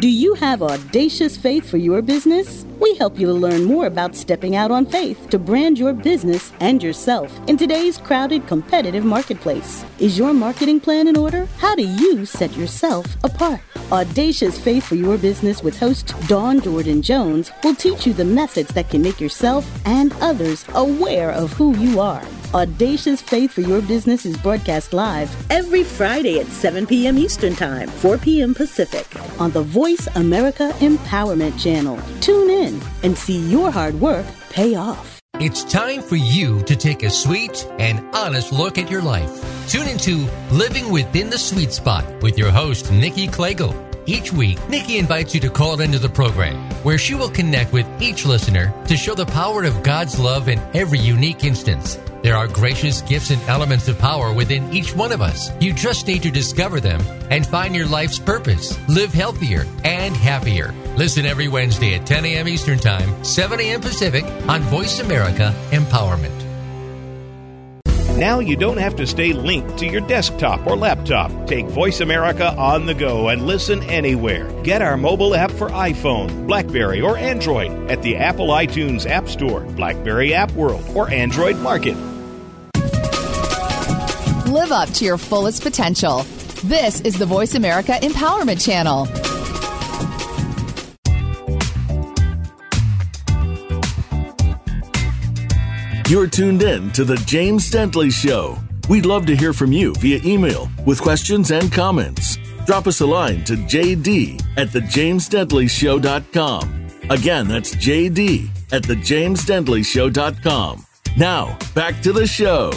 Do you have audacious faith for your business? We help you to learn more about stepping out on faith to brand your business and yourself in today's crowded, competitive marketplace. Is your marketing plan in order? How do you set yourself apart? Audacious Faith for Your Business with host Dawn Jordan Jones will teach you the methods that can make yourself and others aware of who you are. Audacious Faith for Your Business is broadcast live every Friday at 7 p.m. Eastern Time, 4 p.m. Pacific on the Voice America Empowerment Channel. Tune in and see your hard work pay off. It's time for you to take a sweet and honest look at your life. Tune into Living Within the Sweet Spot with your host, Nikki Clagle. Each week, Nikki invites you to call into the program where she will connect with each listener to show the power of God's love in every unique instance. There are gracious gifts and elements of power within each one of us. You just need to discover them and find your life's purpose. Live healthier and happier. Listen every Wednesday at 10 a.m. Eastern Time, 7 a.m. Pacific on Voice America Empowerment. Now you don't have to stay linked to your desktop or laptop. Take Voice America on the go and listen anywhere. Get our mobile app for iPhone, Blackberry, or Android at the Apple iTunes App Store, Blackberry App World, or Android Market. Live up to your fullest potential. This is the Voice America Empowerment Channel. You're tuned in to The James Dentley Show. We'd love to hear from you via email with questions and comments. Drop us a line to jd at thejamesdentleyshow.com. Again, that's jd at thejamesdentleyshow.com. Now, back to the show.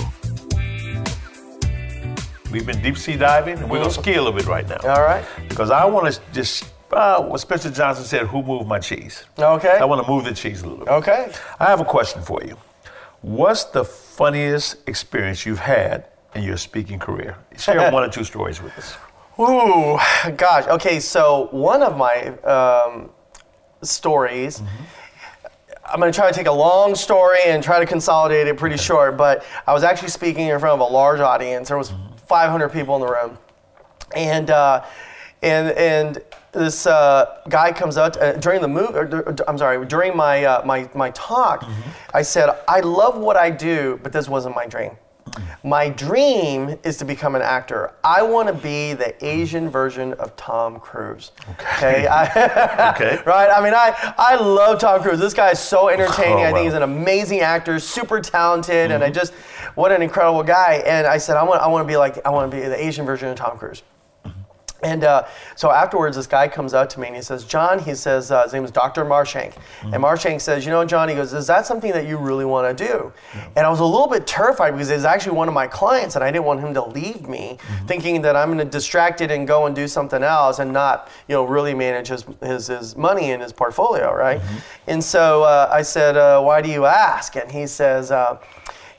We've been deep sea diving, and we're going to ski a little bit right now. All right. Because I want to just, uh, what Spencer Johnson said, who moved my cheese? Okay. I want to move the cheese a little bit. Okay. I have a question for you. What's the funniest experience you've had in your speaking career? Share one or two stories with us. <laughs> Ooh, gosh. Okay, so one of my um, stories. I'm going to try to take a long story and try to consolidate it pretty short, but I was actually speaking in front of a large audience. There was 500 people in the room, and uh, and and this uh, guy comes up uh, during the move. Or, I'm sorry, during my uh, my my talk, I said I love what I do, but this wasn't my dream. My dream is to become an actor. I want to be the Asian version of Tom Cruise. Okay. I- <laughs> Okay. right? I mean, I, I love Tom Cruise. This guy is so entertaining. Oh, I think he's an amazing actor, super talented, and I just, what an incredible guy. And I said, I want, I want to be like, I want to be the Asian version of Tom Cruise. And uh, so afterwards, this guy comes up to me and he says, John, he says, uh, his name is Dr. Marshank. And Marshank says, You know, John, he goes, Is that something that you really want to do? And I was a little bit terrified because he's actually one of my clients and I didn't want him to leave me thinking that I'm going to distract it and go and do something else and not, you know, really manage his, his, his money and his portfolio, right? And so uh, I said, uh, Why do you ask? And he says, uh,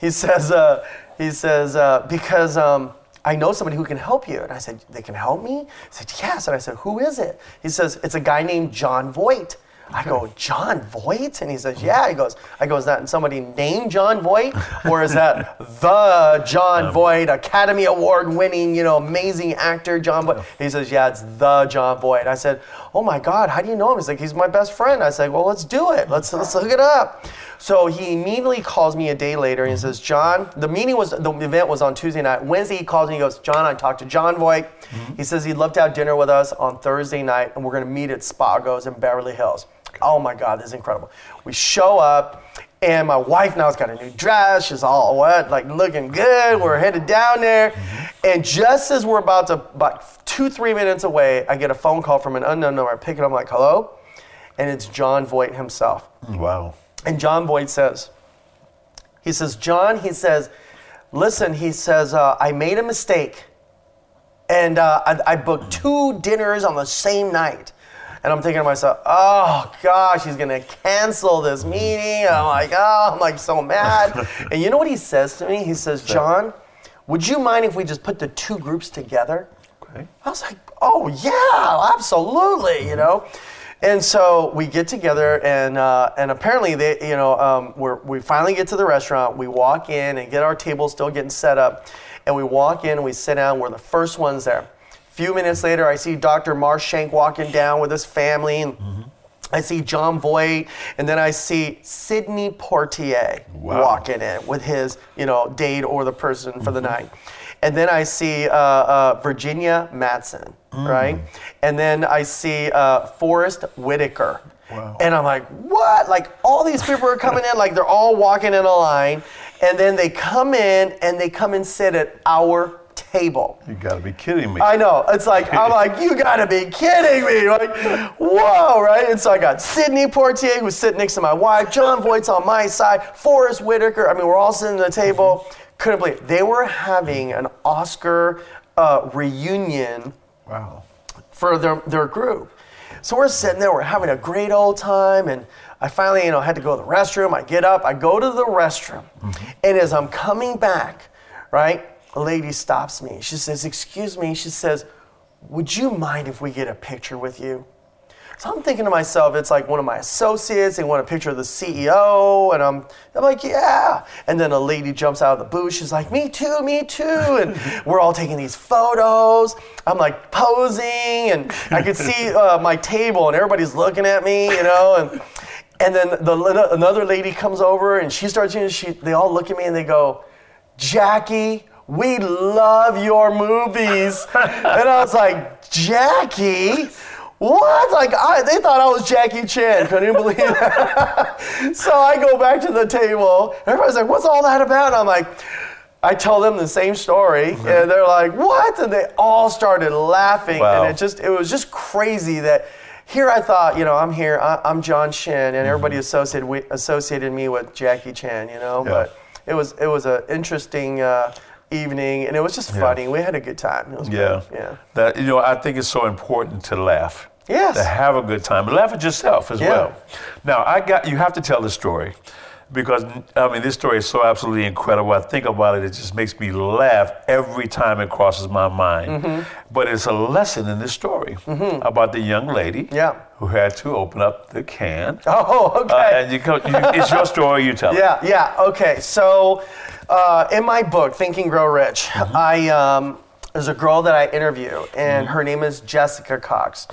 He <laughs> says, uh, he says, uh, Because. Um, I know somebody who can help you. And I said, They can help me? He said, Yes. And I said, Who is it? He says, It's a guy named Jon Voight. I go, Jon Voight? And he says, Yeah. He goes, I go, Is that somebody named Jon Voight? Or is that <laughs> the Jon um, Voight, Academy Award winning, you know, amazing actor, Jon Voight? He says, Yeah, it's the Jon Voight. I said, Oh my God, how do you know him? He's like, He's my best friend. I said, Well, let's do it. Let's, let's look it up. So he immediately calls me a day later and he says, John, the meeting was, the event was on Tuesday night. Wednesday he calls me, he goes, John, I talked to Jon Voight. Mm-hmm. He says he'd love to have dinner with us on Thursday night and we're gonna meet at Spago's in Beverly Hills. Oh my God, this is incredible. We show up and my wife now's got a new dress. She's all wet, like looking good. We're headed down there. And just as we're about to, about two, three minutes away, I get a phone call from an unknown number. I pick it up, I'm like, hello? And it's Jon Voight himself. Wow. And Jon Voight says, he says, John, he says, listen, he says, uh, I made a mistake. And uh, I, I booked two dinners on the same night. And I'm thinking to myself, oh gosh, he's gonna cancel this meeting. I'm like, oh, I'm like so mad. <laughs> and you know what he says to me? He says, John, would you mind if we just put the two groups together? Okay. I was like, oh yeah, absolutely, you know. And so we get together, and uh, and apparently they, you know, um, we're, we finally get to the restaurant. We walk in and get our table still getting set up, and we walk in and we sit down. We're the first ones there. Few minutes later, I see Dr. Marshank walking down with his family, and I see Jon Voight, and then I see Sidney Poitier Wow. walking in with his, you know, date or the person for the night. And then I see uh, uh, Virginia Madsen, right? And then I see uh, Forest Whitaker. Wow. And I'm like, what? Like all these people are coming in, like they're all walking in a line, and then they come in and they come and sit at our table. You got to be kidding me. I know. It's like I'm <laughs> like, you gotta be kidding me! Like, whoa, right? And so I got Sidney Poitier who's sitting next to my wife, Jon Voight's on my side, Forest Whitaker. I mean, we're all sitting at the table. Couldn't believe it. they were having an Oscar uh, reunion wow. for their, their group. So we're sitting there, we're having a great old time, and I finally, you know, had to go to the restroom. I get up, I go to the restroom, and as I'm coming back, right, a lady stops me. She says, "Excuse me," she says, "Would you mind if we get a picture with you?" So I'm thinking to myself, it's like one of my associates. They want a picture of the CEO, and I'm, I'm like, yeah. And then a lady jumps out of the booth. She's like, me too, me too. And <laughs> we're all taking these photos. I'm like posing, and I could see uh, my table, and everybody's looking at me, you know. And and then the another lady comes over, and she starts. You know, she they all look at me and they go, Jackie. We love your movies. <laughs> and I was like, Jackie? What? Like I, they thought I was Jackie Chan. Couldn't believe that? <laughs> so I go back to the table. Everybody's like, "What's all that about?" And I'm like, I tell them the same story, and they're like, "What?" And they all started laughing, Wow. and it just it was just crazy that. Here I thought, you know, I'm here. I, I'm John Shin, and everybody associated we, associated me with Jackie Chan, you know. Yeah. But it was it was an interesting uh, evening, and it was just funny. We had a good time. It was Yeah. good. Yeah. That you know, I think it's so important to laugh. Yes. To have a good time. Laugh at yourself as Yeah. well. Now, I got you have to tell the story because I mean this story is so absolutely incredible. I think about it, it just makes me laugh every time it crosses my mind. Mm-hmm. But it's a lesson in this story about the young lady Yeah. who had to open up the can. <laughs> Oh, okay. Uh, and you, you, it's your story, you tell it. Yeah, yeah. Okay, so uh, in my book, Think and Grow Rich, I um, there's a girl that I interview, and her name is Jessica Cox,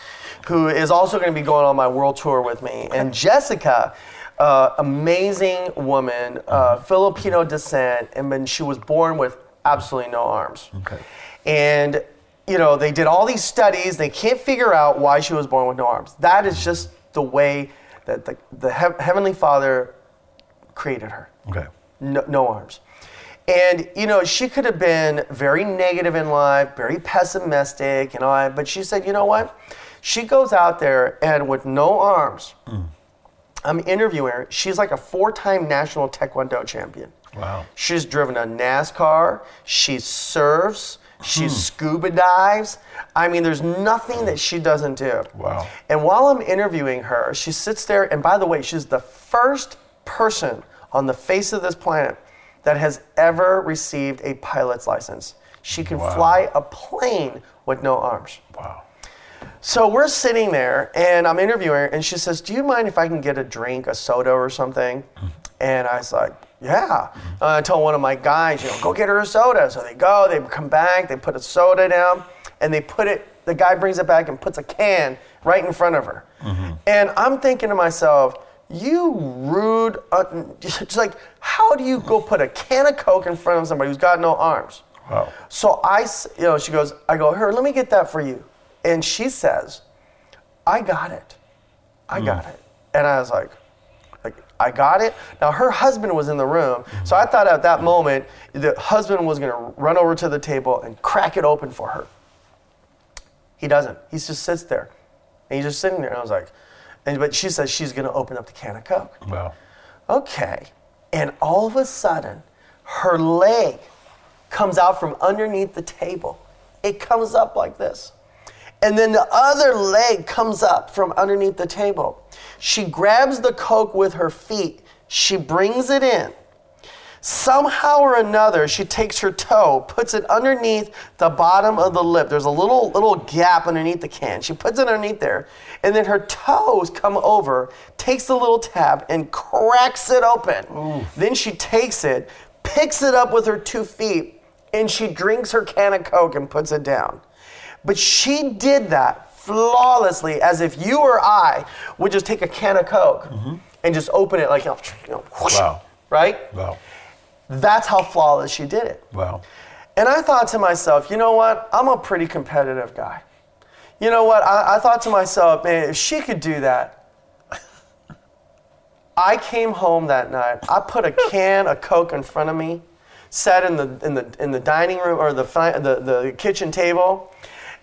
who is also going to be going on my world tour with me. And Jessica, uh, amazing woman, uh, Filipino descent, and then she was born with absolutely no arms. Okay. And you know, they did all these studies. They can't figure out why she was born with no arms. That is just the way that the, the Hev- Heavenly Father created her Okay. no, no arms. And you know, she could have been very negative in life, very pessimistic, and all. that, But she said, you know what? She goes out there and with no arms. I'm interviewing her. She's like a four-time national Taekwondo champion. Wow. She's driven a NASCAR. She surfs. She hmm. scuba dives. I mean, there's nothing that she doesn't do. Wow. And while I'm interviewing her, she sits there, and by the way, she's the first person on the face of this planet that has ever received a pilot's license. She can Wow. fly a plane with no arms. Wow. So we're sitting there, and I'm interviewing her, and she says, "Do you mind if I can get a drink, a soda, or something?" And I was like, "Yeah." Uh, I told one of my guys, "You know, go get her a soda." So they go, they come back, they put a soda down, and they put it. The guy brings it back and puts a can right in front of her, and I'm thinking to myself. You rude, uh, just like, how do you go put a can of Coke in front of somebody who's got no arms? Wow. So I, you know, she goes, I go, here, let me get that for you. And she says, I got it. I hmm. got it. And I was like, like, I got it. Now her husband was in the room, so I thought at that moment the husband was gonna run over to the table and crack it open for her. He doesn't. He just sits there, and he's just sitting there. And I was like, and but she says she's gonna open up the can of Coke. Wow. Okay. And all of a sudden, her leg comes out from underneath the table. It comes up like this. And then the other leg comes up from underneath the table. She grabs the Coke with her feet. She brings it in. Somehow or another, she takes her toe, puts it underneath the bottom of the lip. There's a little little gap underneath the can. She puts it underneath there, and then her toes come over, takes the little tab, and cracks it open. Then she takes it, picks it up with her two feet, and she drinks her can of Coke and puts it down. But she did that flawlessly, as if you or I would just take a can of Coke mm-hmm. and just open it like, <tsk> you know, whoosh, Wow. right? Wow. That's how flawless she did it. Wow. And I thought to myself, you know what? I'm a pretty competitive guy. You know what? I, I thought to myself, man, if she could do that, <laughs> I came home that night. I put a can of Coke in front of me, sat in the in the in the dining room or the the, the kitchen table,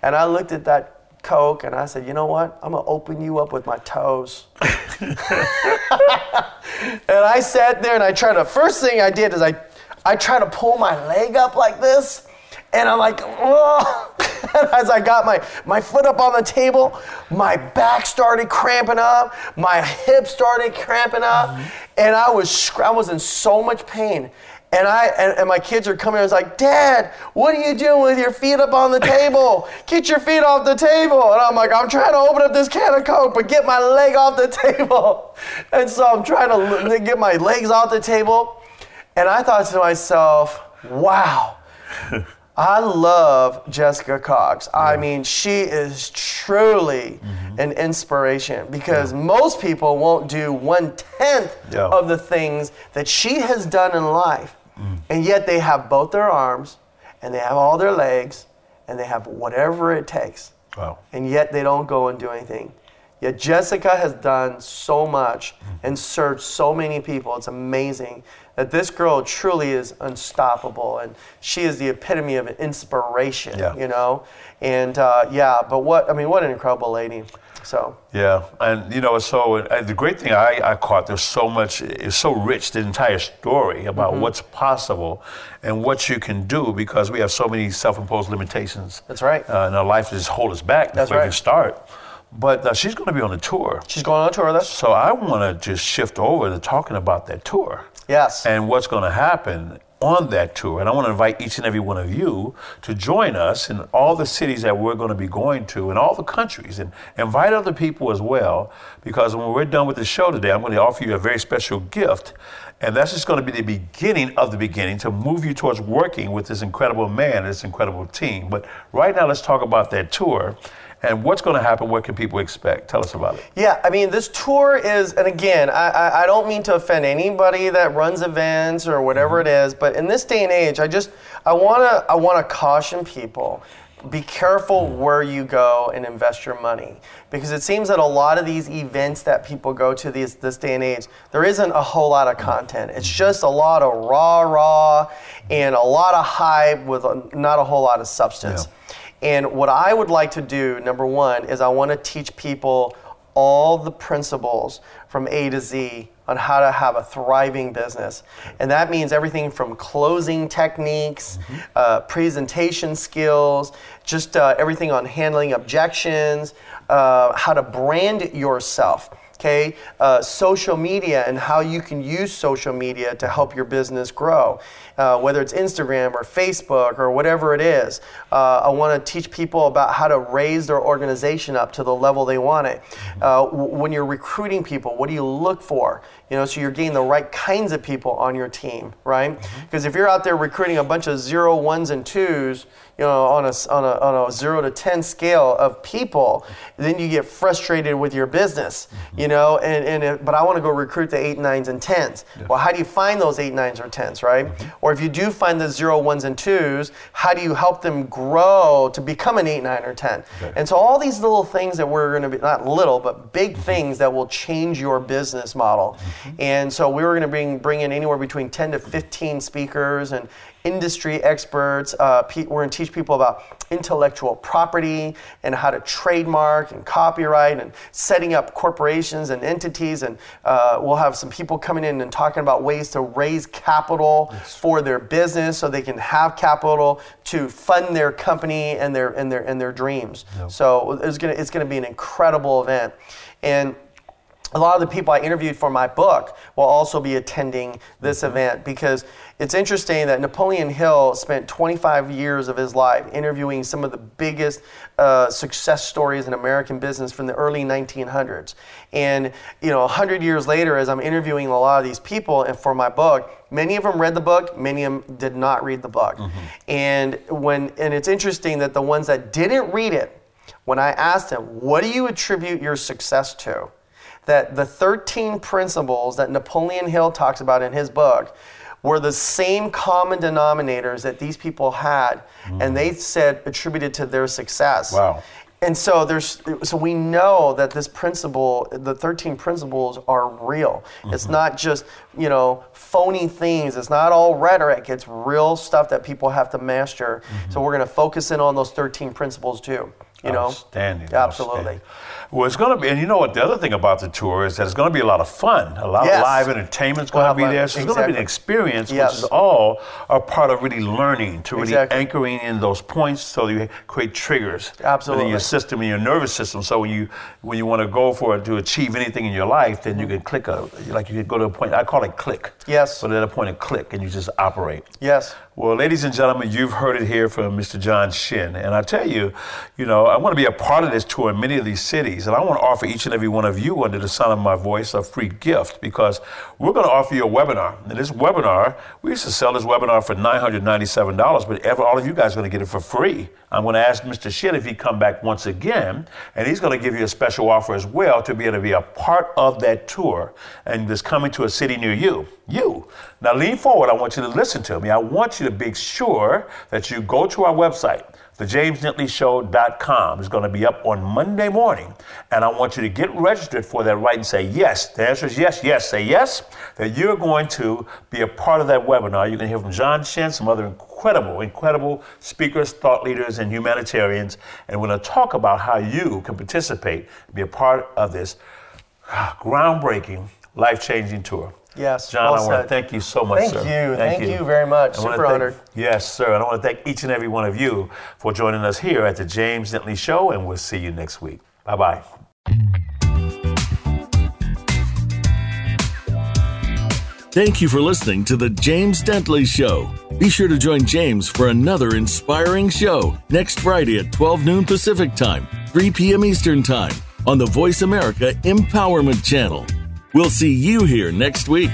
and I looked at that Coke and I said, you know what? I'm gonna open you up with my toes. <laughs> And I sat there and I tried to, first thing I did is I, I tried to pull my leg up like this. And I'm like, oh. <laughs> And as I got my, my foot up on the table, my back started cramping up, my hips started cramping up, and I was, I was in so much pain. And I and, and my kids are coming. I was like, Dad, what are you doing with your feet up on the table? Get your feet off the table. And I'm like, I'm trying to open up this can of Coke, but get my leg off the <laughs> table. And so I'm trying to get my legs off the table. And I thought to myself, wow, <laughs> I love Jessica Cox. I mean, she is truly mm-hmm. Mm-hmm. an inspiration because most people won't do one tenth Yeah. of the things that she has done in life. Mm. And yet they have both their arms and they have all their legs and they have whatever it takes. Wow. And yet they don't go and do anything. Yet Jessica has done so much mm-hmm. and served so many people. It's amazing that this girl truly is unstoppable and she is the epitome of an inspiration, Yeah. you know? And uh, yeah, but what, I mean, what an incredible lady. So, Yeah, and you know, so uh, the great thing I, I caught there's so much, it's so rich, the entire story about Mm-hmm. what's possible and what you can do because we have so many self-imposed limitations. That's right. Uh, in our life just hold us back That's before we right. can start. But uh, she's going to be on a tour. she's going on a tour us. So I want to just shift over to talking about that tour. Yes. And what's going to happen on that tour. And I want to invite each and every one of you to join us in all the cities that we're going to be going to in all the countries and invite other people as well. Because when we're done with the show today, I'm going to offer you a very special gift. And that's just going to be the beginning of the beginning to move you towards working with this incredible man and this incredible team. But right now, let's talk about that tour and what's going to happen. What can people expect? Tell us about it. Yeah, I mean, this tour is, and again, I, I, I don't mean to offend anybody that runs events or whatever it is, but in this day and age, I just, I wanna, I wanna caution people. Be careful where you go and invest your money because it seems that a lot of these events that people go to these, this day and age, there isn't a whole lot of content. It's just a lot of raw, raw, and a lot of hype with a, not a whole lot of substance. And what I would like to do, number one, is I want to teach people all the principles from A to Z on how to have a thriving business. And that means everything from closing techniques, uh, presentation skills, just uh, everything on handling objections, uh, how to brand yourself. Okay, uh, social media and how you can use social media to help your business grow, uh, whether it's Instagram or Facebook or whatever it is. Uh, I want to teach people about how to raise their organization up to the level they want it. Uh, when you're recruiting people, what do you look for? You know, so you're getting the right kinds of people on your team, right? Because if you're out there recruiting a bunch of zero ones and twos, you know, on a, on a, on a zero to 10 scale of people, then you get frustrated with your business, you know, and, and it, but I want to go recruit the eight, nines, and tens. Well, how do you find those eight, nines, or tens, right? Or if you do find the zero, ones, and twos, how do you help them grow to become an eight, nine, or 10? And so all these little things that we're going to be, not little, but big mm-hmm. things that will change your business model. Mm-hmm. And so we were going to bring, bring in anywhere between 10 to 15 speakers and, industry experts. Uh, pe- we're going to teach people about intellectual property and how to trademark and copyright and setting up corporations and entities. And uh, we'll have some people coming in and talking about ways to raise capital for their business so they can have capital to fund their company and their and their and their dreams. So it's gonna it's gonna be an incredible event. And a lot of the people I interviewed for my book will also be attending this event because it's interesting that Napoleon Hill spent 25 years of his life interviewing some of the biggest uh, success stories in American business from the early 1900s. And you know, 100 years later, as I'm interviewing a lot of these people, and for my book, many of them read the book, many of them did not read the book. And when and it's interesting that the ones that didn't read it, when I asked them, "What do you attribute your success to?" That the 13 principles that Napoleon Hill talks about in his book were the same common denominators that these people had, and they mm. said attributed to their success. Wow. And so there's so we know that this principle, the 13 principles are real. It's mm-hmm. not just, you know, phony things. It's not all rhetoric. It's real stuff that people have to master. So mm-hmm. we're going to focus in on those 13 principles too. You know? Outstanding. Absolutely. outstanding. Well, it's going to be, and you know what? The other thing about the tour is that it's going to be a lot of fun. A lot Yes. of live entertainment's going to be there. So it's going to be an experience, Yes. which is all a part of really learning, to really Exactly. anchoring in those points, so you create triggers Absolutely. within your system, in your nervous system. So when you when you want to go for it to achieve anything in your life, then you can click a like you can go to a point. I call it click. Yes. So at a point of click, and you just operate. Yes. Well, ladies and gentlemen, you've heard it here from Mr. John Shin. And I tell you, you know, I want to be a part of this tour in many of these cities. And I want to offer each and every one of you, under the sound of my voice, a free gift because we're going to offer you a webinar. And this webinar, we used to sell this webinar for $997, but ever, all of you guys are going to get it for free. I'm going to ask Mr. Shin if he'd come back once again, and he's going to give you a special offer as well to be able to be a part of that tour and that's coming to a city near you. You. Now lean forward. I want you to listen to me. I want you to be sure that you go to our website, thejamesdentley.show.com. is going to be up on Monday morning. And I want you to get registered for that right and say yes. The answer is yes, yes. Say yes, that you're going to be a part of that webinar. You're going to hear from John Shin, some other incredible, incredible speakers, thought leaders, and humanitarians. And we're going to talk about how you can participate, be a part of this groundbreaking, life changing tour. Yes, John, well I want to thank you so much, Thank sir. you. Thank you very much. I wanna Super thank- honored. Yes, sir. And I want to thank each and every one of you for joining us here at the James Dentley Show, and we'll see you next week. Bye bye. Thank you for listening to The James Dentley Show. Be sure to join James for another inspiring show next Friday at 12 noon Pacific Time, 3 p.m. Eastern Time on the Voice America Empowerment Channel. We'll see you here next week.